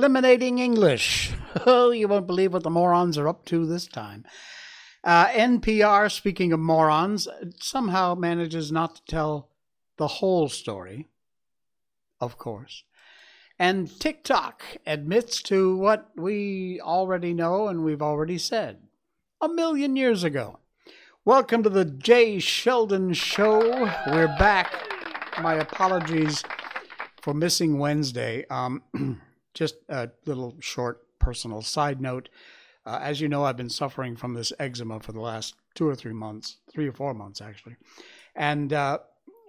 Eliminating English. Oh, you won't believe what the morons are up to this time. Uh, NPR, speaking of morons, somehow manages not to tell the whole story, of course. And TikTok admits to what we already know and we've already said a million years ago. Welcome to the Jay Sheldon Show. We're back. My apologies for missing Wednesday. Um, just a little short personal side note. Uh, as you know, I've been suffering from this eczema for the last two or three months, three or four months actually. And uh,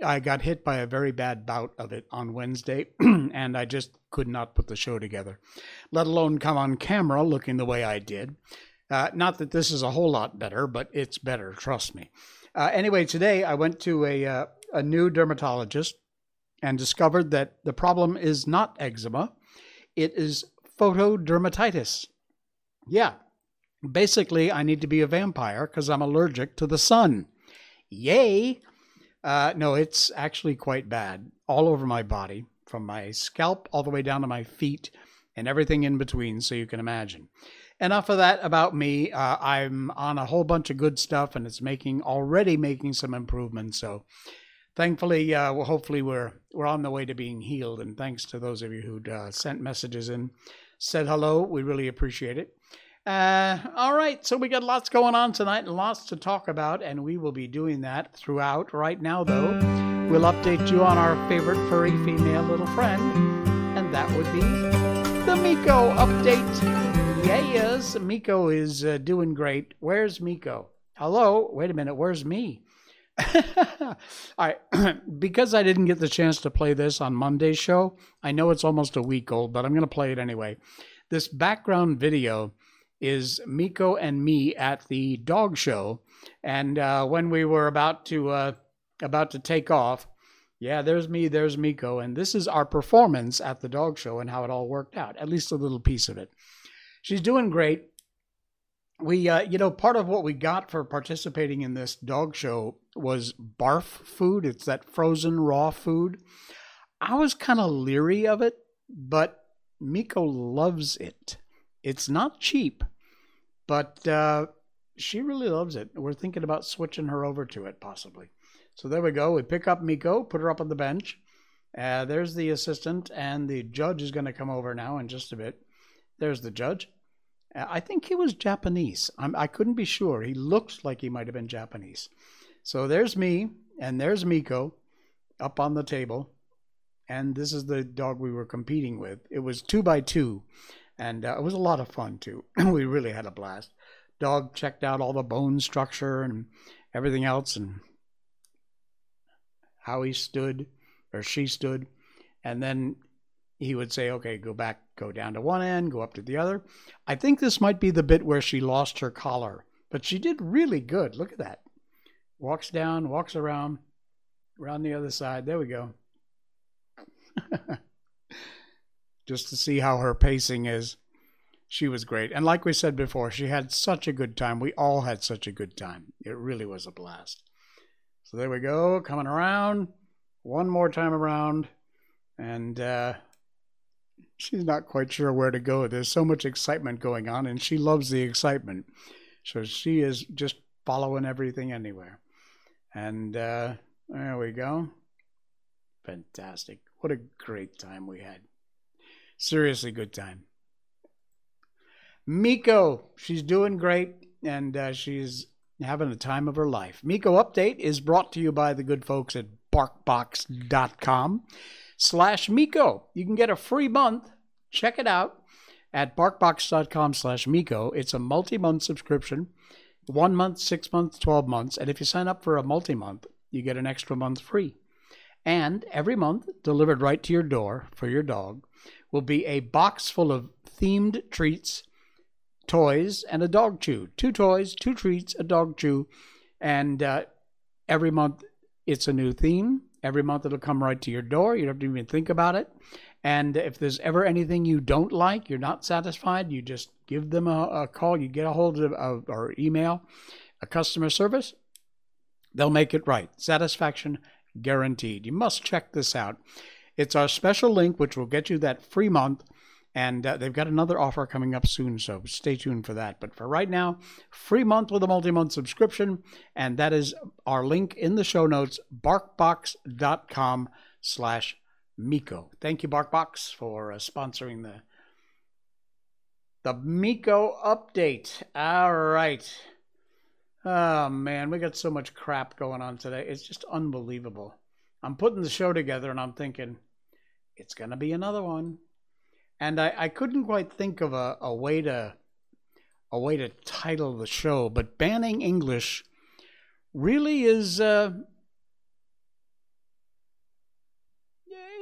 I got hit by a very bad bout of it on Wednesday, and I just could not put the show together, let alone come on camera looking the way I did. Uh, not that this is a whole lot better, but it's better, trust me. Uh, anyway, today I went to a, uh, a new dermatologist and discovered that the problem is not eczema, it is photodermatitis. Yeah, basically, I need to be a vampire because I'm allergic to the sun. Yay! Uh, no, it's actually quite bad all over my body, from my scalp all the way down to my feet and everything in between, so you can imagine. Enough of that about me. Uh, I'm on a whole bunch of good stuff, and it's making already making some improvements. So thankfully, uh, well, hopefully we're we're on the way to being healed. And thanks to those of you who uh, sent messages and said hello. We really appreciate it. Uh, all right, so we got lots going on tonight and lots to talk about, and we will be doing that throughout. Right now, though, we'll update you on our favorite furry female little friend, and that would be the Miko update. Yes, Miko is uh, doing great. Where's Miko? Hello? Wait a minute, where's me? Right, because I didn't get the chance to play this on Monday's show, I know it's almost a week old, but I'm going to play it anyway. This background video is Miko and me at the dog show, and uh, when we were about to uh, about to take off, yeah, there's me, there's Miko, and this is our performance at the dog show and how it all worked out. At least a little piece of it. She's doing great we uh, you know part of what we got for participating in this dog show was barf food. It's that frozen raw food. I was kind of leery of it but miko loves it. It's not cheap but uh, she really loves it. We're thinking about switching her over to it possibly. So there we go. We pick up miko put her up on the bench. Uh, there's the assistant and the judge is going to come over now in just a bit. There's the judge. I think he was Japanese. I'm, I could not be sure. He looks like he might have been Japanese. So there's me, and there's Miko up on the table. And this is the dog we were competing with. It was two by two, and uh, it was a lot of fun too. we really had a blast. Dog checked out all the bone structure and everything else, and how he stood or she stood. And then he would say, okay, go back, go down to one end, go up to the other. I think this might be the bit where she lost her collar, but she did really good. Look at that. Walks down, walks around, around the other side. There we go. Just to see how her pacing is. She was great. And like we said before, she had such a good time. We all had such a good time. It really was a blast. So there we go, coming around. One more time around. And uh, she's not quite sure where to go. There's so much excitement going on, and she loves the excitement. So she is just following everything anywhere. And uh, there we go. Fantastic. What a great time we had. Seriously, good time. Miko, she's doing great, and uh, she's having the time of her life. Miko Update is brought to you by the good folks at BarkBox.com slash Miko. You can get a free month. Check it out at barkbox.com slash Miko. It's a multi-month subscription, one month, six months, 12 months. And if you sign up for a multi-month, you get an extra month free. And every month, delivered right to your door for your dog, will be a box full of themed treats, toys, and a dog chew. Two toys, two treats, a dog chew. And uh, every month, it's a new theme Every month it'll come right to your door. You don't have to even think about it. And if there's ever anything you don't like, you're not satisfied, you just give them a, a call. You get a hold of, of or email a customer service. They'll make it right. Satisfaction guaranteed. You must check this out. It's our special link, which will get you that free month And uh, they've got another offer coming up soon, so stay tuned for that. But for right now, free month with a multi month subscription. And that is our link in the show notes barkbox.com slash Miko. Thank you, Barkbox, for uh, sponsoring the the Miko update. All right. Oh man, we got so much crap going on today. It's just unbelievable. I'm putting the show together and I'm thinking, it's gonna be another one. And I, I couldn't quite think of a, a way to a way to title the show, but banning English really is uh,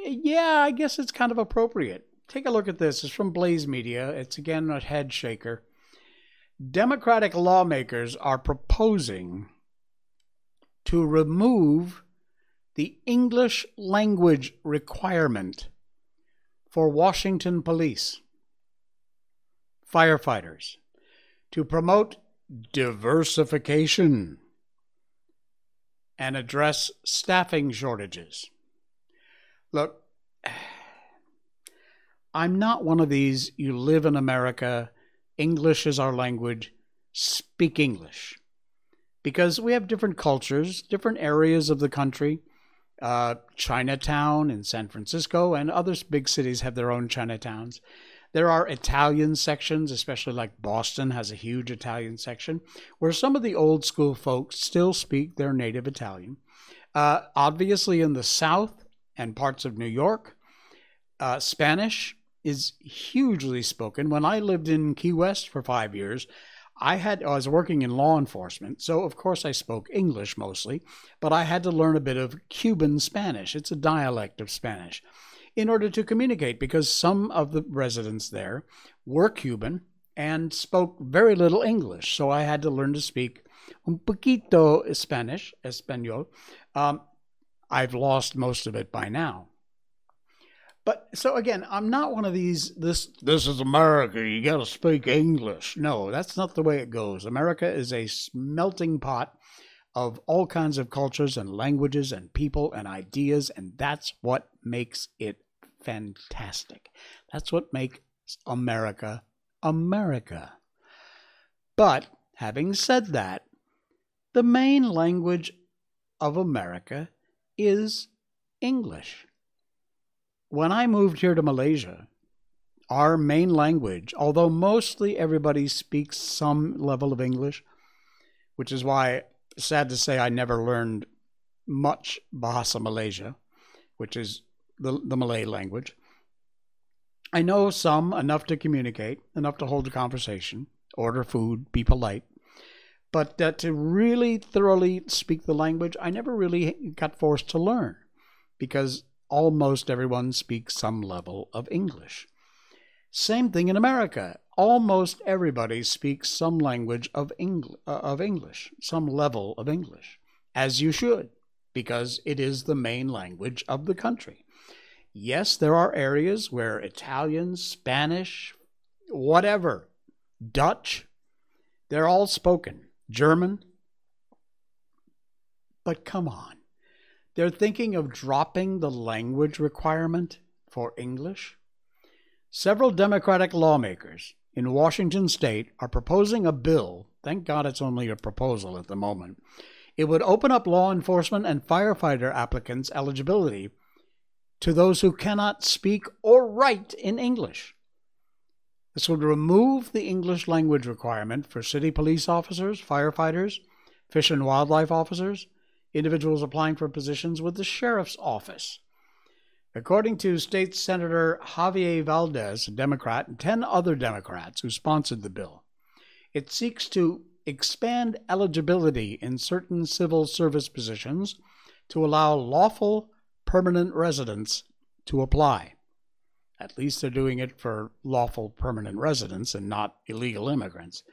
yeah, I guess it's kind of appropriate. Take a look at this. It's from Blaze Media. It's again a head shaker. Democratic lawmakers are proposing to remove the English language requirement for Washington police, firefighters, to promote diversification and address staffing shortages. Look, I'm not one of these, you live in America English is our language, speak English. Because we have different cultures, different areas of the country. Uh, Chinatown in San Francisco and other big cities have their own Chinatowns. There are Italian sections, especially like Boston has a huge Italian section, where some of the old school folks still speak their native Italian. Uh, obviously, in the South and parts of New York, uh, Spanish is hugely spoken. When I lived in Key West for five years, I had I was working in law enforcement, so of course I spoke English mostly, but I had to learn a bit of Cuban Spanish. It's a dialect of Spanish in order to communicate because some of the residents there were Cuban and spoke very little English. So I had to learn to speak un poquito Spanish, español. Um, I've lost most of it by now. But so again, I'm not one of these. This this is America. You got to speak English. No, that's not the way it goes. America is a melting pot of all kinds of cultures and languages and people and ideas, and that's what makes it fantastic. That's what makes America America. But having said that, the main language of America is English when I moved here to Malaysia, our main language, although mostly everybody speaks some level of English, which is why, sad to say, I never learned much Bahasa Malaysia, which is the, the Malay language. I know some enough to communicate, enough to hold a conversation, order food, be polite. But uh, to really thoroughly speak the language, I never really got forced to learn because almost everyone speaks some level of English. Same thing in America. Almost everybody speaks some language of, Engl- uh, of English, some level of English, as you should, because it is the main language of the country. Yes, there are areas where Italian, Spanish, whatever, Dutch, they're all spoken, German. But come on. They're thinking of dropping the language requirement for English. Several Democratic lawmakers in Washington state are proposing a bill. Thank God it's only a proposal at the moment. It would open up law enforcement and firefighter applicants' eligibility to those who cannot speak or write in English. This would remove the English language requirement for city police officers, firefighters, fish and wildlife officers, individuals applying for positions with the sheriff's office. According to State Senator Javier Valdez, a Democrat, and 10 other Democrats who sponsored the bill, it seeks to expand eligibility in certain civil service positions to allow lawful permanent residents to apply. At least they're doing it for lawful permanent residents and not illegal immigrants.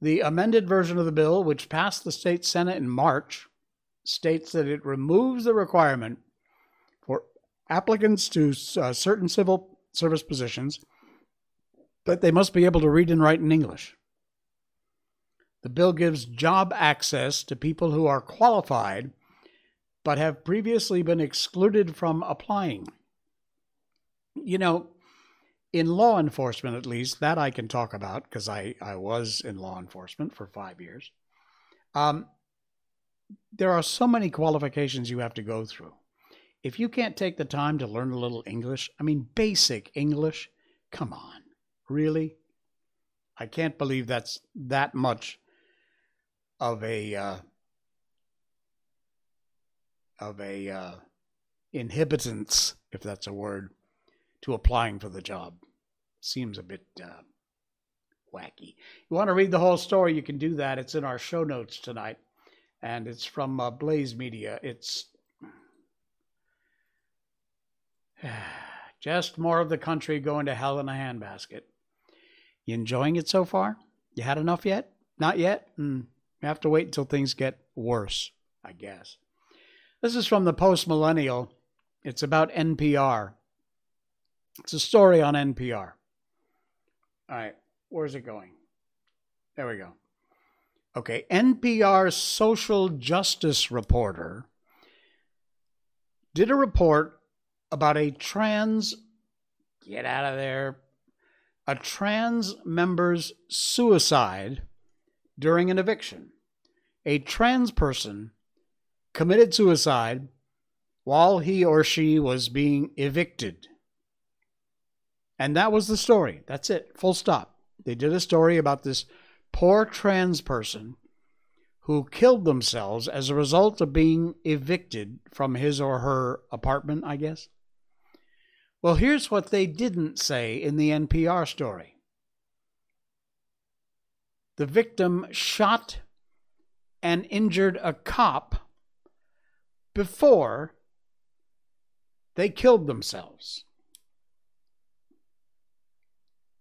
The amended version of the bill, which passed the state Senate in March, states that it removes the requirement for applicants to uh, certain civil service positions that they must be able to read and write in English. The bill gives job access to people who are qualified but have previously been excluded from applying. You know, in law enforcement, at least, that I can talk about because I, I was in law enforcement for five years. Um, there are so many qualifications you have to go through. If you can't take the time to learn a little English, I mean, basic English, come on, really? I can't believe that's that much of a uh, of a uh, inhibitance, if that's a word, to applying for the job. Seems a bit uh, wacky. You want to read the whole story? You can do that. It's in our show notes tonight, and it's from uh, Blaze Media. It's just more of the country going to hell in a handbasket. You enjoying it so far? You had enough yet? Not yet? Mm, you have to wait until things get worse, I guess. This is from the Post Millennial. It's about NPR. It's a story on NPR. All right, where's it going? There we go. Okay, NPR's social justice reporter did a report about a trans, get out of there, a trans member's suicide during an eviction. A trans person committed suicide while he or she was being evicted. And that was the story. That's it. Full stop. They did a story about this poor trans person who killed themselves as a result of being evicted from his or her apartment, I guess. Well, here's what they didn't say in the NPR story the victim shot and injured a cop before they killed themselves.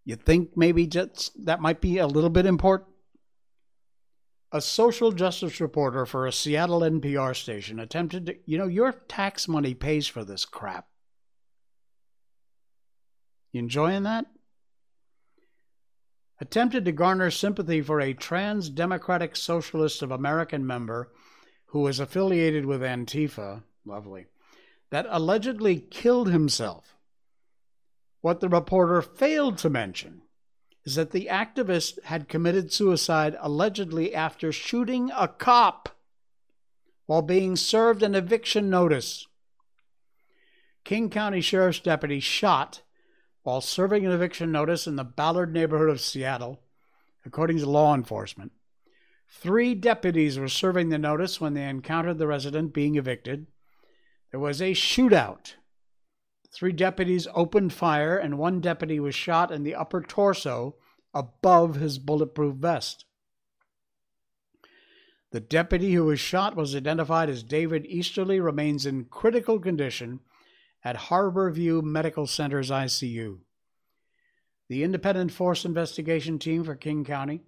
You think maybe just that might be a little bit important? A social justice reporter for a Seattle NPR station attempted to, you know, your tax money pays for this crap. You enjoying that? Attempted to garner sympathy for a trans Democratic Socialist of American member who was affiliated with Antifa, lovely, that allegedly killed himself what the reporter failed to mention is that the activist had committed suicide allegedly after shooting a cop while being served an eviction notice. King County Sheriff's deputy shot while serving an eviction notice in the Ballard neighborhood of Seattle, according to law enforcement. Three deputies were serving the notice when they encountered the resident being evicted. There was a shootout Three deputies opened fire, and one deputy was shot in the upper torso above his bulletproof vest. The deputy who was shot was identified as David Easterly, remains in critical condition at Harborview Medical Center's ICU. The independent force investigation team for King County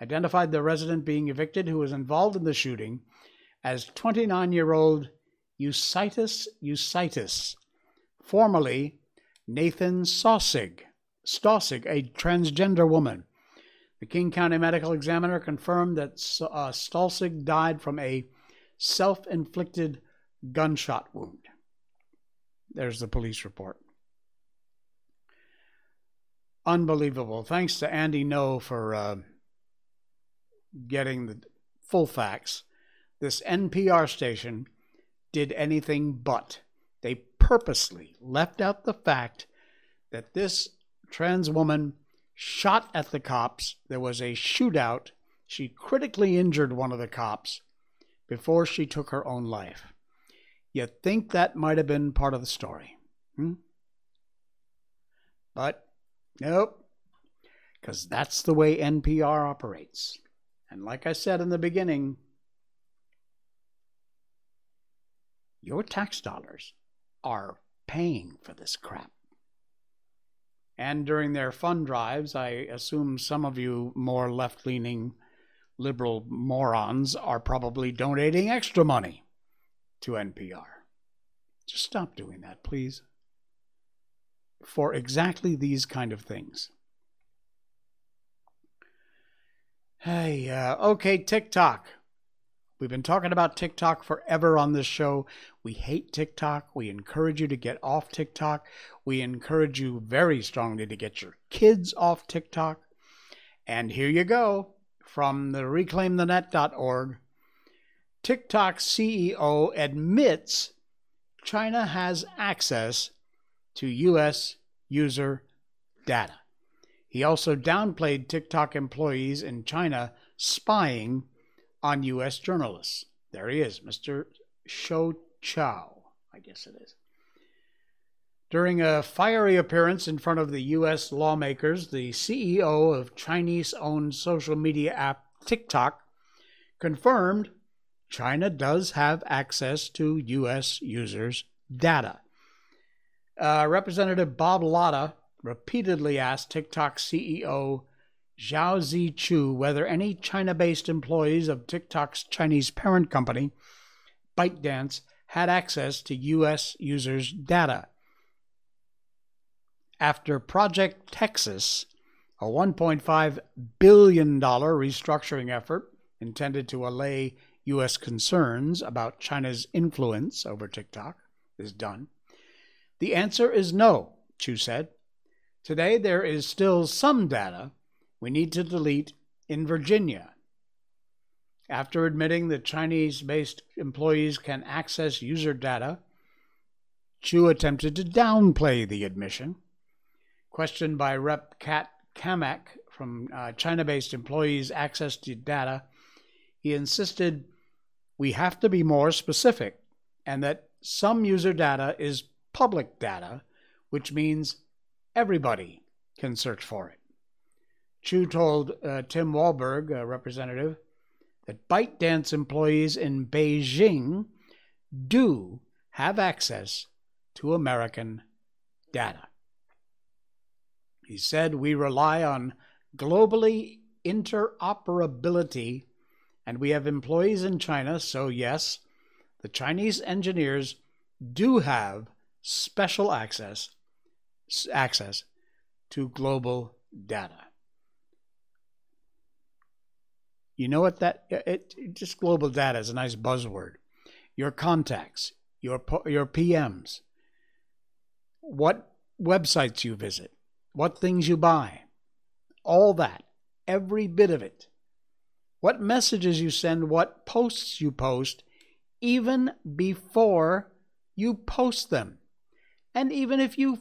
identified the resident being evicted who was involved in the shooting as 29 year old Eusitis Eusitis, formerly Nathan Stossig, Stossig, a transgender woman. The King County Medical Examiner confirmed that uh, Stolzig died from a self inflicted gunshot wound. There's the police report. Unbelievable. Thanks to Andy Ngo for uh, getting the full facts. This NPR station did anything but. They purposely left out the fact that this trans woman shot at the cops. There was a shootout. She critically injured one of the cops before she took her own life. you think that might have been part of the story. Hmm? But nope, because that's the way NPR operates. And like I said in the beginning, your tax dollars are paying for this crap. And during their fund drives, I assume some of you more left leaning liberal morons are probably donating extra money to NPR. Just stop doing that, please. For exactly these kind of things. Hey, uh, okay, TikTok. We've been talking about TikTok forever on this show. We hate TikTok. We encourage you to get off TikTok. We encourage you very strongly to get your kids off TikTok. And here you go from the reclaimthenet.org. TikTok CEO admits China has access to U.S. user data. He also downplayed TikTok employees in China spying on U.S. journalists. There he is, Mr. Shou Chow, I guess it is. During a fiery appearance in front of the U.S. lawmakers, the CEO of Chinese owned social media app TikTok confirmed China does have access to U.S. users' data. Uh, Representative Bob Latta repeatedly asked TikTok CEO Shou Zi Chew whether any China based employees of TikTok's Chinese parent company, ByteDance, had access to U.S. users' data. After Project Texas, a $1.5 billion restructuring effort intended to allay U.S. concerns about China's influence over TikTok, is done, the answer is no, Chew said. Today, there is still some data we need to delete in Virginia. After admitting that Chinese based employees can access user data, Chew attempted to downplay the admission. Questioned by Rep. Kat Cammack from uh, China based employees' access to data, he insisted we have to be more specific and that some user data is public data, which means everybody can search for it. Chew told uh, Tim Walberg, a representative, that ByteDance employees in Beijing do have access to American data. He said, We rely on globally interoperability, and we have employees in China, so yes, the Chinese engineers do have special access access to global data. You know what that it, it, just global data is a nice buzzword. Your contacts, your your PMs, what websites you visit, what things you buy, all that, every bit of it. What messages you send, what posts you post, even before you post them. And even if you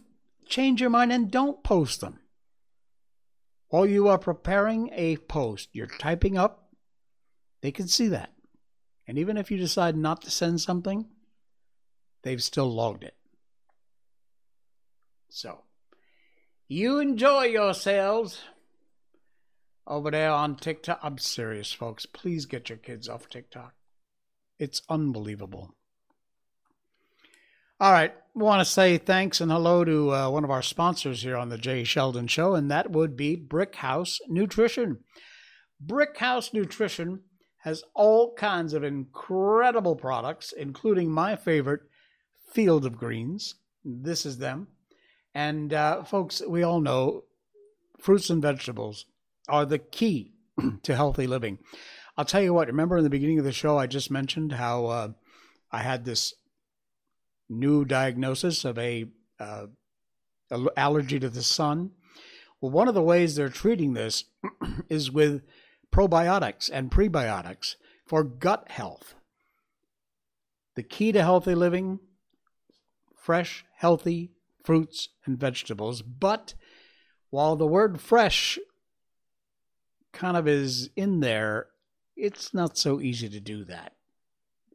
change your mind and don't post them. While you are preparing a post, you're typing up they can see that. And even if you decide not to send something, they've still logged it. So, you enjoy yourselves over there on TikTok. I'm serious, folks. Please get your kids off TikTok. It's unbelievable. All right. want to say thanks and hello to uh, one of our sponsors here on the Jay Sheldon Show, and that would be Brickhouse Nutrition. Brickhouse Nutrition has all kinds of incredible products, including my favorite, Field of Greens. This is them. And uh, folks, we all know fruits and vegetables are the key to healthy living. I'll tell you what, remember in the beginning of the show, I just mentioned how uh, I had this new diagnosis of a uh, allergy to the sun. Well, one of the ways they're treating this is with probiotics and prebiotics for gut health. The key to healthy living fresh, healthy fruits and vegetables. But while the word fresh kind of is in there, it's not so easy to do that.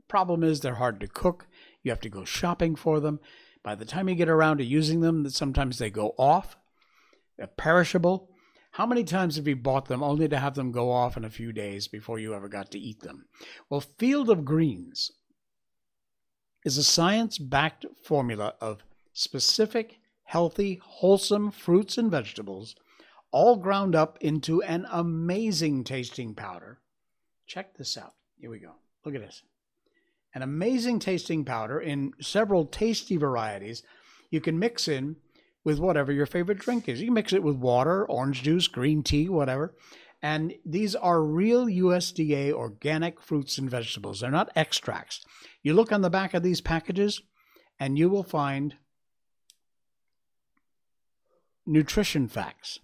Problem is, they're hard to cook. You have to go shopping for them. By the time you get around to using them, sometimes they go off. They're perishable. How many times have you bought them only to have them go off in a few days before you ever got to eat them? Well, Field of Greens is a science backed formula of specific, healthy, wholesome fruits and vegetables, all ground up into an amazing tasting powder. Check this out. Here we go. Look at this. An amazing tasting powder in several tasty varieties you can mix in with whatever your favorite drink is. You can mix it with water, orange juice, green tea, whatever. And these are real USDA organic fruits and vegetables. They're not extracts. You look on the back of these packages and you will find nutrition facts,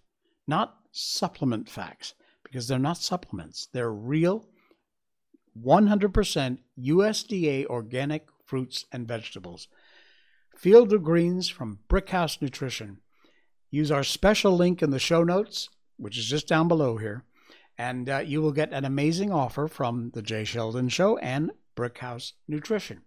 not supplement facts, because they're not supplements. They're real 100% USDA organic fruits and vegetables. Field of Greens from Brickhouse Nutrition. Use our special link in the show notes, which is just down below here, and uh, you will get an amazing offer from the Jay Sheldon Show and Brickhouse Nutrition.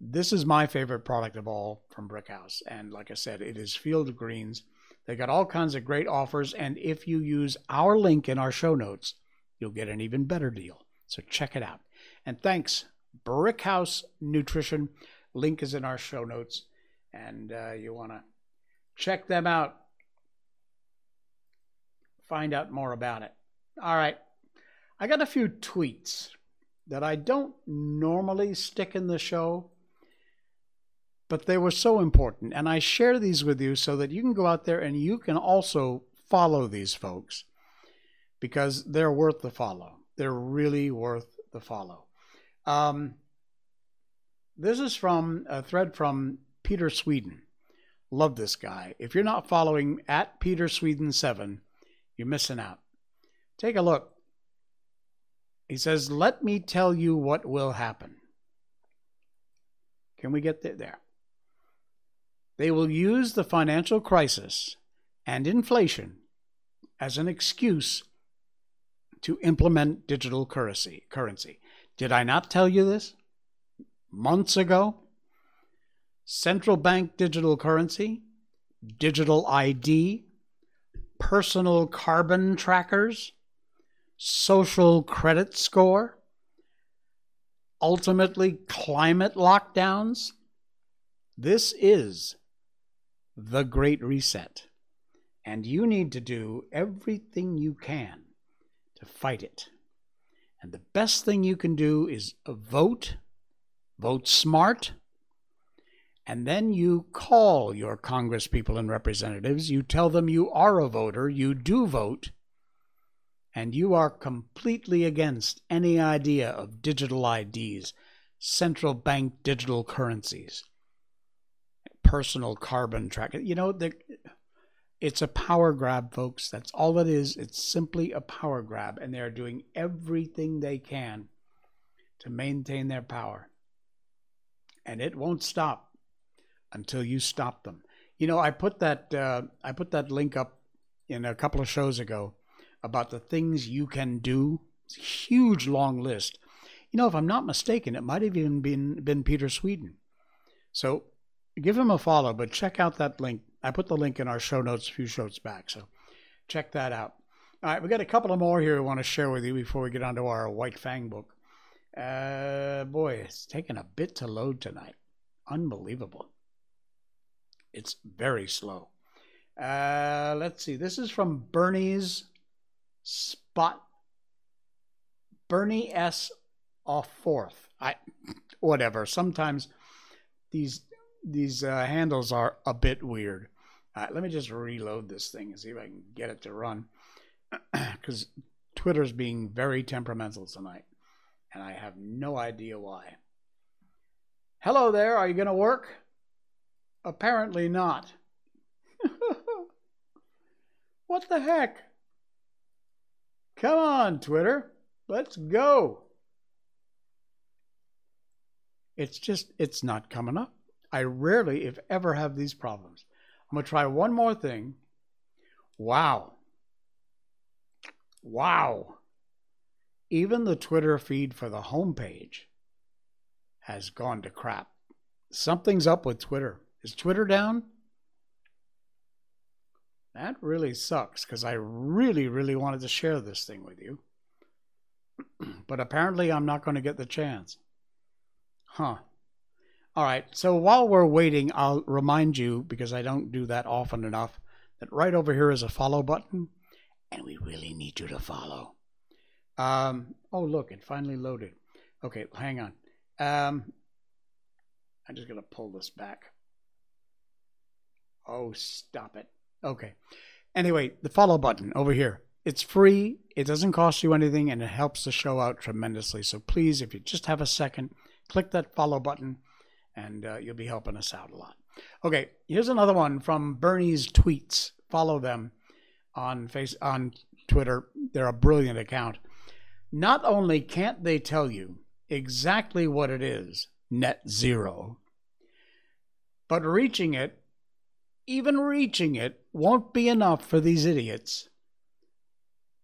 This is my favorite product of all from Brickhouse, and like I said, it is Field of Greens. They got all kinds of great offers, and if you use our link in our show notes, you'll get an even better deal. So check it out. And thanks, Brickhouse Nutrition. Link is in our show notes, and uh, you want to check them out. Find out more about it. All right. I got a few tweets that I don't normally stick in the show, but they were so important. And I share these with you so that you can go out there and you can also follow these folks because they're worth the follow. They're really worth the follow. Um, this is from a thread from Peter Sweden. Love this guy. If you're not following at Peter Sweden 7, you're missing out. Take a look. He says, Let me tell you what will happen. Can we get there? They will use the financial crisis and inflation as an excuse to implement digital currency. currency. Did I not tell you this months ago? Central bank digital currency, digital ID, personal carbon trackers, social credit score, ultimately climate lockdowns. This is the Great Reset. And you need to do everything you can to fight it. And the best thing you can do is vote, vote smart, and then you call your congresspeople and representatives. You tell them you are a voter, you do vote, and you are completely against any idea of digital IDs, central bank digital currencies, personal carbon tracking. You know, the it's a power grab, folks. That's all it is. It's simply a power grab, and they are doing everything they can to maintain their power. And it won't stop until you stop them. You know, I put that uh, I put that link up in a couple of shows ago about the things you can do. It's a huge long list. You know, if I'm not mistaken, it might have even been been Peter Sweden. So give him a follow, but check out that link I put the link in our show notes a few shows back, so check that out. All right, we got a couple of more here I want to share with you before we get onto our White Fang book. Uh, boy, it's taken a bit to load tonight. Unbelievable. It's very slow. Uh, let's see. This is from Bernie's Spot. Bernie S. off fourth. I, whatever. Sometimes these these uh, handles are a bit weird. Uh, let me just reload this thing and see if I can get it to run. Because Twitter's being very temperamental tonight, and I have no idea why. Hello there, are you going to work? Apparently not. what the heck? Come on, Twitter. Let's go. It's just, it's not coming up. I rarely, if ever, have these problems. I'm going to try one more thing. Wow. Wow. Even the Twitter feed for the homepage has gone to crap. Something's up with Twitter. Is Twitter down? That really sucks because I really, really wanted to share this thing with you. but apparently, I'm not going to get the chance. Huh. All right. So while we're waiting, I'll remind you, because I don't do that often enough, that right over here is a follow button, and we really need you to follow. Um, oh, look, it finally loaded. Okay, hang on. Um, I'm just going to pull this back. Oh, stop it. Okay. Anyway, the follow button over here. It's free. It doesn't cost you anything and it helps the show out tremendously. So please, if you just have a second, click that follow button and uh, you'll be helping us out a lot. Okay, here's another one from Bernie's tweets. Follow them on face on Twitter. They're a brilliant account. Not only can't they tell you exactly what it is, net zero, but reaching it, even reaching it, won't be enough for these idiots.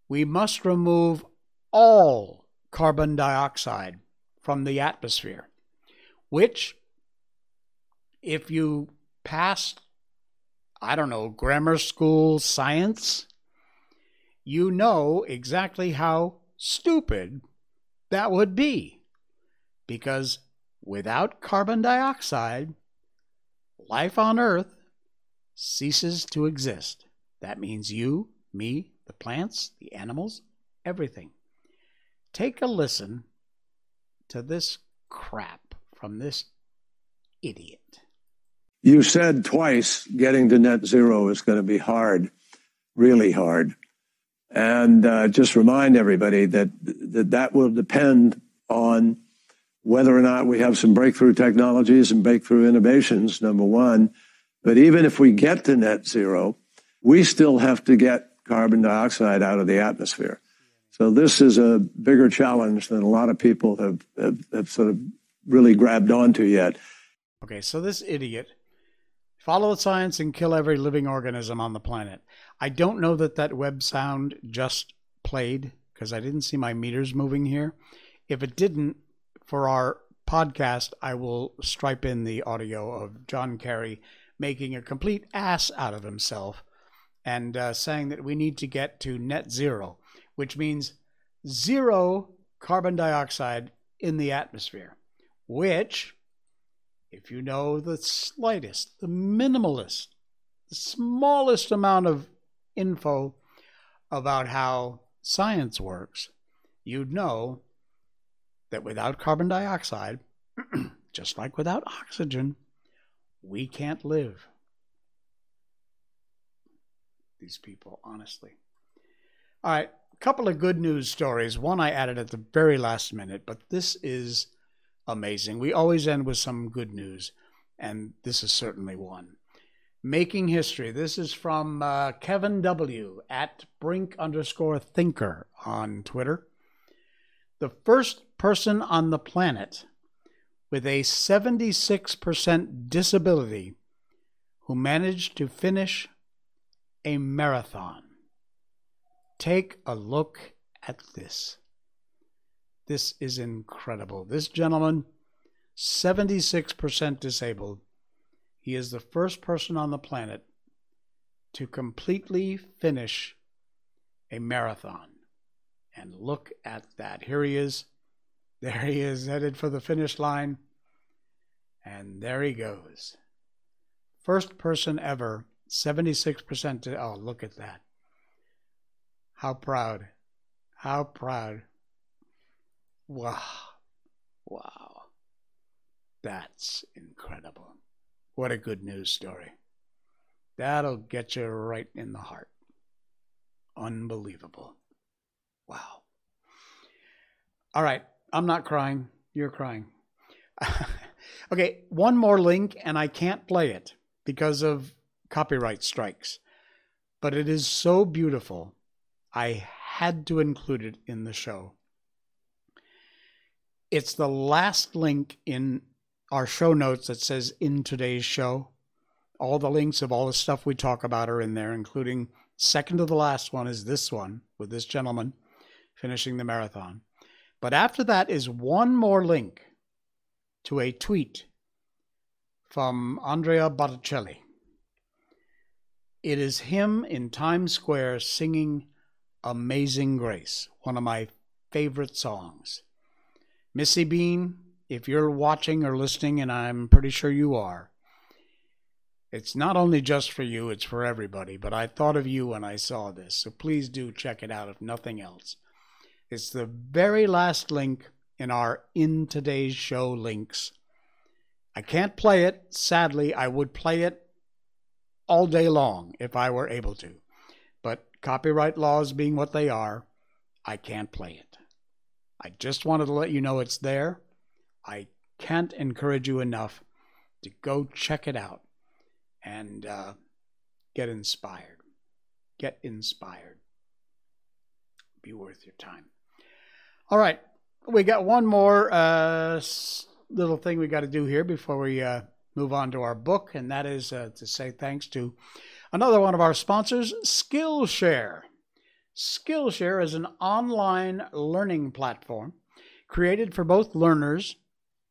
We must remove all carbon dioxide from the atmosphere, which, if you passed, I don't know, grammar school science, you know exactly how stupid that would be. Because without carbon dioxide, life on Earth ceases to exist. That means you, me, the plants, the animals, everything. Take a listen to this crap from this idiot. You said twice getting to net zero is going to be hard, really hard. And uh, just remind everybody that, that that will depend on whether or not we have some breakthrough technologies and breakthrough innovations, number one. But even if we get to net zero, we still have to get carbon dioxide out of the atmosphere. So this is a bigger challenge than a lot of people have, have, have sort of really grabbed onto yet. Okay, so this idiot follow the science and kill every living organism on the planet. I don't know that that web sound just played because I didn't see my meters moving here. If it didn't, for our podcast, I will stripe in the audio of John Kerry making a complete ass out of himself and uh, saying that we need to get to net zero, which means zero carbon dioxide in the atmosphere, which, if you know the slightest, the minimalist, the smallest amount of info about how science works, you'd know that without carbon dioxide, just like without oxygen, we can't live. These people, honestly. All right, a couple of good news stories. One I added at the very last minute, but this is amazing. We always end with some good news, and this is certainly one. Making history. This is from uh, Kevin W. at brink underscore thinker on Twitter. The first person on the planet with a 76% disability who managed to finish a marathon. Take a look at this. This is incredible. This gentleman, 76% disabled, he is the first person on the planet to completely finish a marathon. And look at that. Here he is. There he is, headed for the finish line. And there he goes. First person ever, 76% to, oh, look at that. How proud. How proud. Wow. Wow. That's incredible. What a good news story. That'll get you right in the heart. Unbelievable. Wow. All right. I'm not crying. You're crying. okay. One more link, and I can't play it because of copyright strikes. But it is so beautiful. I had to include it in the show. It's the last link in our show notes that says in today's show. All the links of all the stuff we talk about are in there, including second to the last one is this one with this gentleman finishing the marathon. But after that is one more link to a tweet from Andrea Bocelli. It is him in Times Square singing Amazing Grace, one of my favorite songs. Missy Bean, if you're watching or listening, and I'm pretty sure you are, it's not only just for you, it's for everybody. But I thought of you when I saw this, so please do check it out if nothing else. It's the very last link in our In Today's Show links. I can't play it. Sadly, I would play it all day long if I were able to. But copyright laws being what they are, I can't play it. I just wanted to let you know it's there. I can't encourage you enough to go check it out and uh, get inspired. Get inspired. Be worth your time. All right, we got one more uh, little thing we got to do here before we uh, move on to our book, and that is uh, to say thanks to another one of our sponsors, Skillshare. Skillshare is an online learning platform created for both learners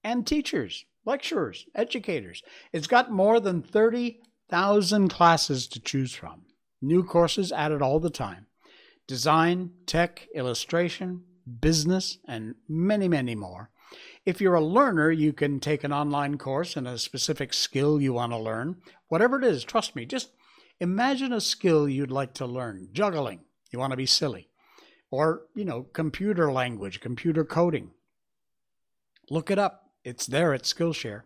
and teachers, lecturers, educators. It's got more than 30,000 classes to choose from, new courses added all the time design, tech, illustration, business, and many, many more. If you're a learner, you can take an online course in a specific skill you want to learn. Whatever it is, trust me, just imagine a skill you'd like to learn juggling, you want to be silly, or, you know, computer language, computer coding. Look it up, it's there at Skillshare.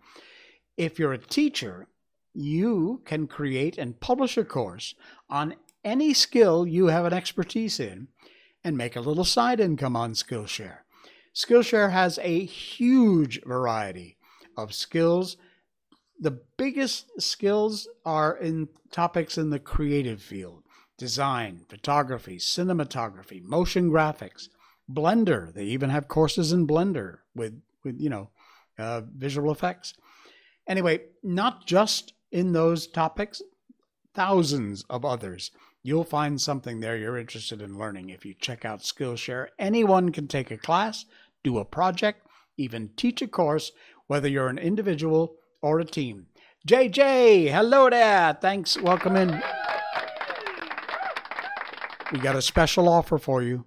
If you're a teacher, you can create and publish a course on any skill you have an expertise in and make a little side income on Skillshare. Skillshare has a huge variety of skills. The biggest skills are in topics in the creative field design, photography, cinematography, motion graphics, Blender. They even have courses in Blender with, with you know, uh, visual effects. Anyway, not just in those topics, thousands of others. You'll find something there you're interested in learning if you check out Skillshare. Anyone can take a class, do a project, even teach a course, whether you're an individual or a team. JJ, hello there. Thanks. Welcome in. We got a special offer for you.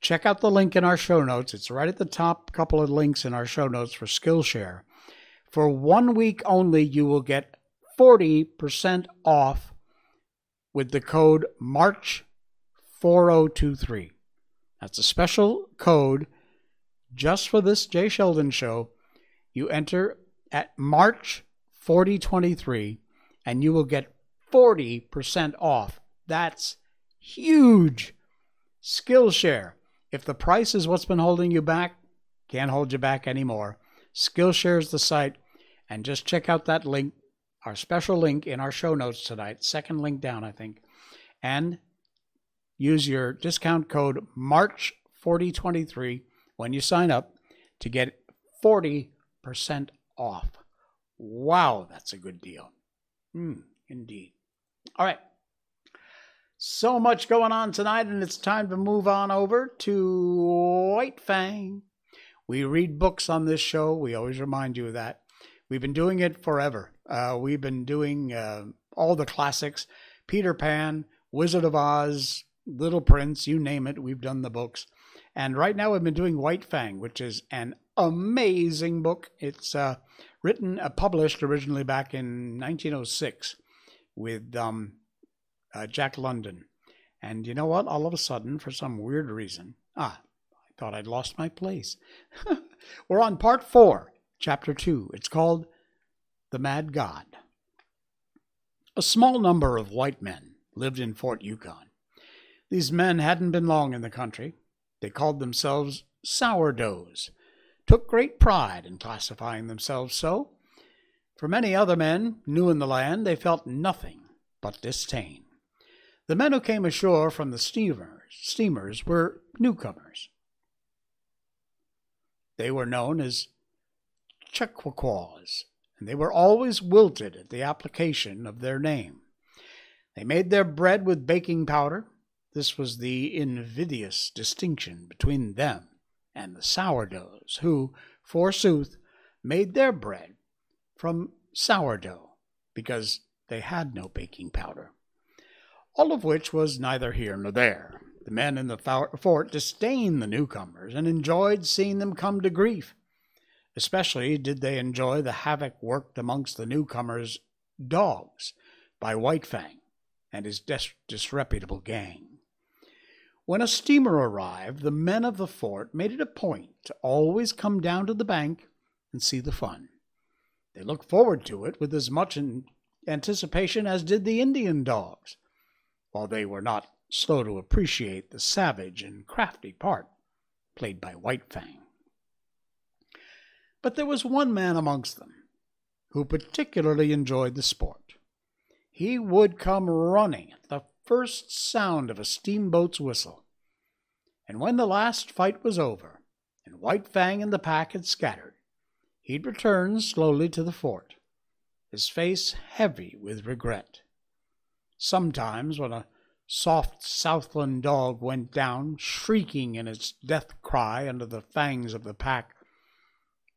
Check out the link in our show notes. It's right at the top, couple of links in our show notes for Skillshare. For one week only, you will get 40% off with the code MARCH4023. That's a special code just for this Jay Sheldon show. You enter at March 4023 and you will get 40% off. That's huge. Skillshare. If the price is what's been holding you back, can't hold you back anymore. Skillshare is the site, and just check out that link our special link in our show notes tonight, second link down, I think, and use your discount code MARCH4023 when you sign up to get 40% off. Wow, that's a good deal. Mm, indeed. All right. So much going on tonight, and it's time to move on over to White Fang. We read books on this show. We always remind you of that. We've been doing it forever. Uh, we've been doing uh, all the classics Peter Pan, Wizard of Oz, Little Prince, you name it. We've done the books. And right now we've been doing White Fang, which is an amazing book. It's uh, written, uh, published originally back in 1906 with um, uh, Jack London. And you know what? All of a sudden, for some weird reason, ah, I thought I'd lost my place. We're on part four, chapter two. It's called the Mad God. A small number of white men lived in Fort Yukon. These men hadn't been long in the country. They called themselves sourdoughs, took great pride in classifying themselves so. For many other men, new in the land, they felt nothing but disdain. The men who came ashore from the steamers, steamers were newcomers. They were known as Chechaquos, and they were always wilted at the application of their name. They made their bread with baking powder. This was the invidious distinction between them and the sourdoughs, who, forsooth, made their bread from sourdough, because they had no baking powder. All of which was neither here nor there. The men in the fort disdained the newcomers and enjoyed seeing them come to grief. Especially did they enjoy the havoc worked amongst the newcomers' dogs by White Fang and his dis- disreputable gang. When a steamer arrived, the men of the fort made it a point to always come down to the bank and see the fun. They looked forward to it with as much anticipation as did the Indian dogs. While they were not slow to appreciate the savage and crafty part played by White Fang. But there was one man amongst them who particularly enjoyed the sport. He would come running at the first sound of a steamboat's whistle. And when the last fight was over, and White Fang and the pack had scattered, he'd return slowly to the fort, his face heavy with regret. Sometimes, when a soft Southland dog went down, shrieking in its death cry under the fangs of the pack,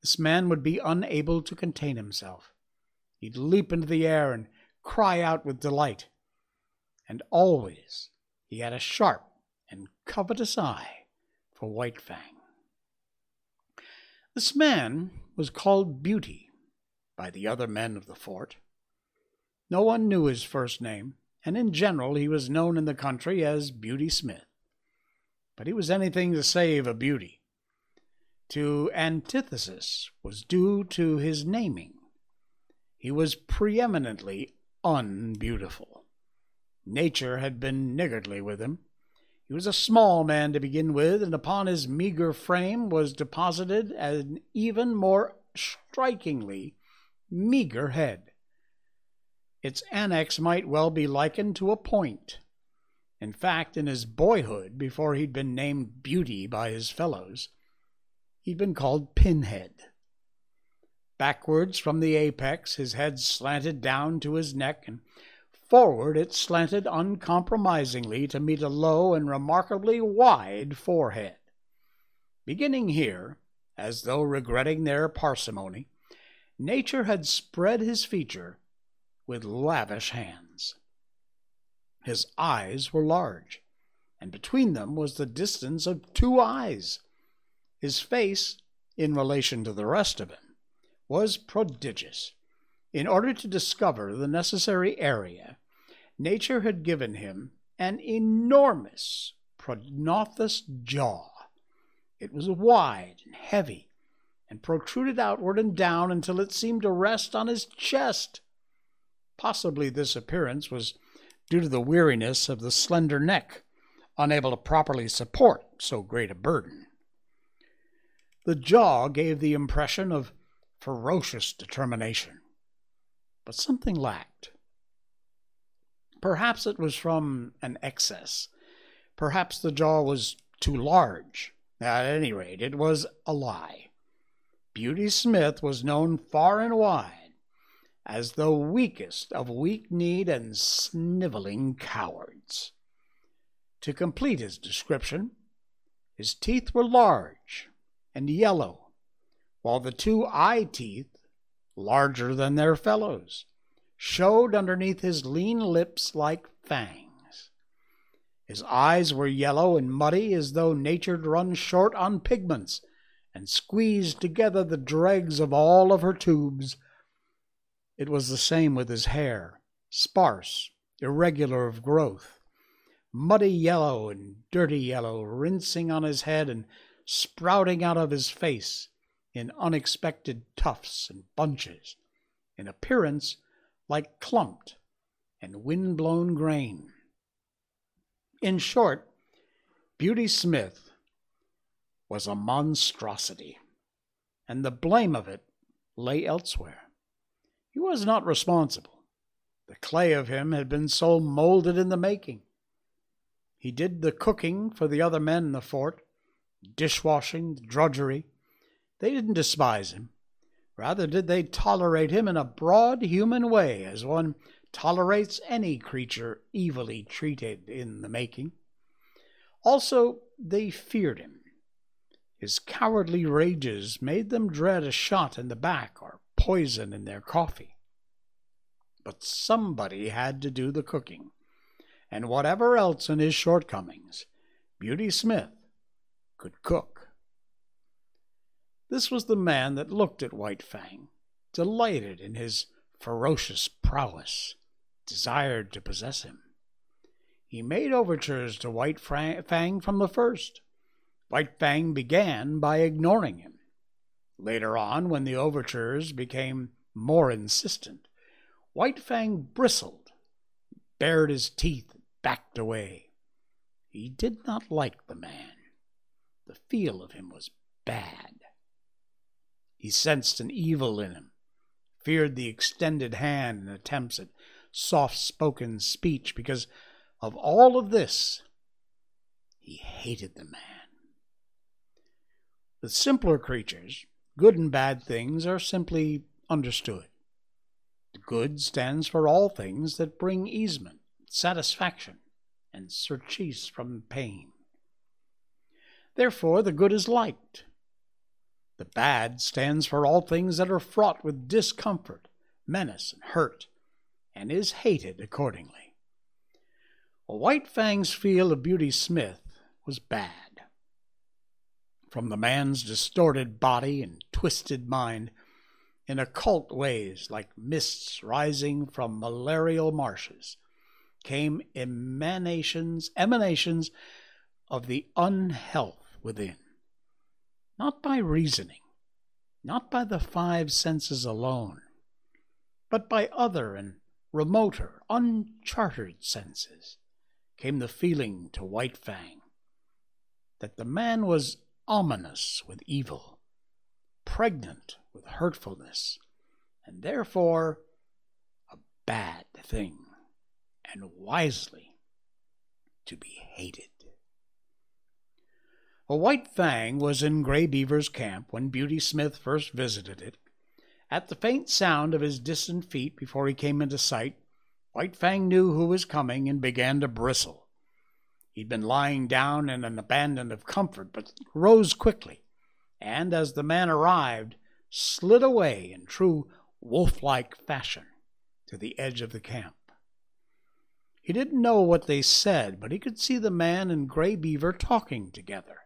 this man would be unable to contain himself. He'd leap into the air and cry out with delight. And always he had a sharp and covetous eye for White Fang. This man was called Beauty by the other men of the fort. No one knew his first name, and in general he was known in the country as Beauty Smith. But he was anything to save a beauty to antithesis was due to his naming. He was preeminently unbeautiful. Nature had been niggardly with him. He was a small man to begin with, and upon his meager frame was deposited an even more strikingly meager head. Its annex might well be likened to a point. In fact, in his boyhood, before he'd been named Beauty by his fellows, He'd been called Pinhead. Backwards from the apex, his head slanted down to his neck, and forward it slanted uncompromisingly to meet a low and remarkably wide forehead. Beginning here, as though regretting their parsimony, nature had spread his feature with lavish hands. His eyes were large, and between them was the distance of two eyes. His face, in relation to the rest of him, was prodigious. In order to discover the necessary area, nature had given him an enormous prognathous jaw. It was wide and heavy, and protruded outward and down until it seemed to rest on his chest. Possibly this appearance was due to the weariness of the slender neck, unable to properly support so great a burden. The jaw gave the impression of ferocious determination. But something lacked. Perhaps it was from an excess. Perhaps the jaw was too large. At any rate, it was a lie. Beauty Smith was known far and wide as the weakest of weak kneed and sniveling cowards. To complete his description, his teeth were large, and yellow, while the two eye teeth, larger than their fellows, showed underneath his lean lips like fangs. His eyes were yellow and muddy as though nature'd run short on pigments and squeezed together the dregs of all of her tubes. It was the same with his hair, sparse, irregular of growth, muddy yellow and dirty yellow, rinsing on his head and sprouting out of his face in unexpected tufts and bunches, in appearance like clumped and wind-blown grain. In short, Beauty Smith was a monstrosity, and the blame of it lay elsewhere. He was not responsible. The clay of him had been so molded in the making. He did the cooking for the other men in the fort, dishwashing, drudgery. They didn't despise him. Rather did they tolerate him in a broad human way, as one tolerates any creature evilly treated in the making. Also, they feared him. His cowardly rages made them dread a shot in the back or poison in their coffee. But somebody had to do the cooking, and whatever else in his shortcomings, Beauty Smith could cook. This was the man that looked at White Fang, delighted in his ferocious prowess, desired to possess him. He made overtures to White Fang from the first. White Fang began by ignoring him. Later on, when the overtures became more insistent, White Fang bristled, bared his teeth, backed away. He did not like the man. The feel of him was bad. He sensed an evil in him, feared the extended hand and attempts at soft spoken speech because of all of this. He hated the man. The simpler creatures, good and bad things are simply understood. The good stands for all things that bring easement, satisfaction, and surcease from pain. Therefore, the good is liked. The bad stands for all things that are fraught with discomfort, menace, and hurt, and is hated accordingly. White Fang's feel of Beauty Smith was bad. From the man's distorted body and twisted mind, in occult ways like mists rising from malarial marshes, came emanations, emanations of the unhealth within. Not by reasoning, not by the five senses alone, but by other and remoter, unchartered senses, came the feeling to White Fang that the man was ominous with evil, pregnant with hurtfulness, and therefore a bad thing, and wisely to be hated. A White Fang was in Grey Beaver's camp when Beauty Smith first visited it. At the faint sound of his distant feet before he came into sight, White Fang knew who was coming and began to bristle. He'd been lying down in an abandon of comfort, but rose quickly, and as the man arrived, slid away in true wolf like fashion to the edge of the camp. He didn't know what they said, but he could see the man and Grey Beaver talking together.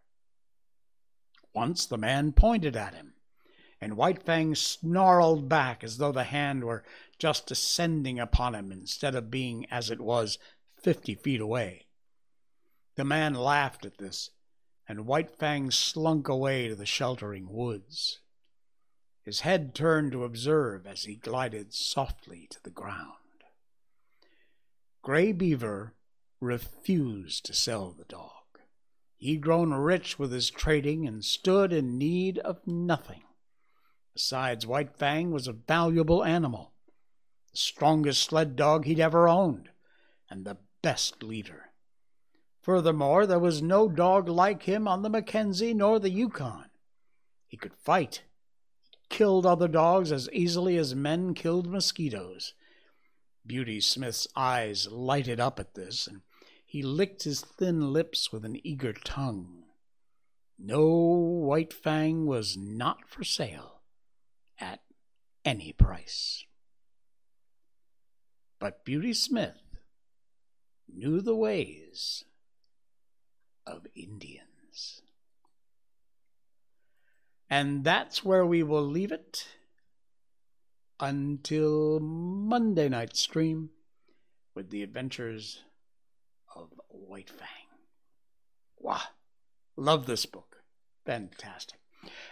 Once the man pointed at him, and White Fang snarled back as though the hand were just descending upon him instead of being, as it was, fifty feet away. The man laughed at this, and White Fang slunk away to the sheltering woods. His head turned to observe as he glided softly to the ground. Grey Beaver refused to sell the dog. He'd grown rich with his trading and stood in need of nothing. Besides, White Fang was a valuable animal, the strongest sled dog he'd ever owned, and the best leader. Furthermore, there was no dog like him on the Mackenzie nor the Yukon. He could fight. He killed other dogs as easily as men killed mosquitoes. Beauty Smith's eyes lighted up at this, and he licked his thin lips with an eager tongue. No, White Fang was not for sale at any price. But Beauty Smith knew the ways of Indians. And that's where we will leave it until Monday night stream with the adventures of White Fang. Wow. Love this book. Fantastic.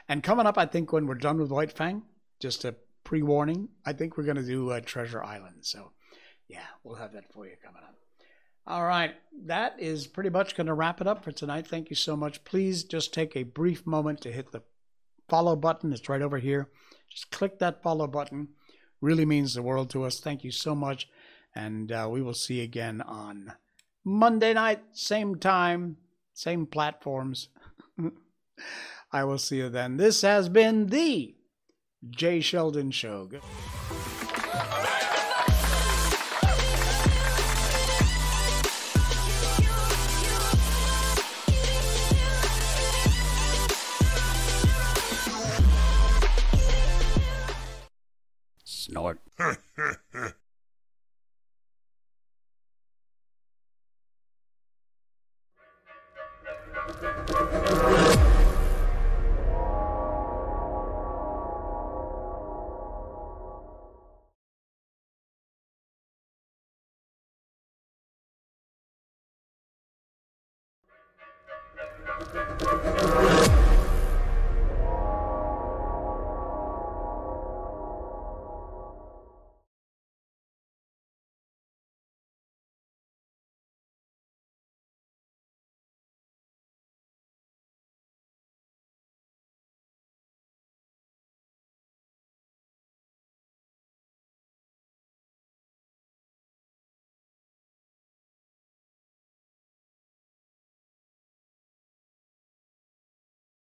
And coming up, I think when we're done with White Fang, just a pre warning, I think we're going to do uh, Treasure Island. So, yeah, we'll have that for you coming up. All right, that is pretty much going to wrap it up for tonight. Thank you so much. Please just take a brief moment to hit the follow button. It's right over here. Just click that follow button. Really means the world to us. Thank you so much. And uh, we will see you again on Monday night, same time, same platforms. I will see you then. This has been the Jay Sheldon Show.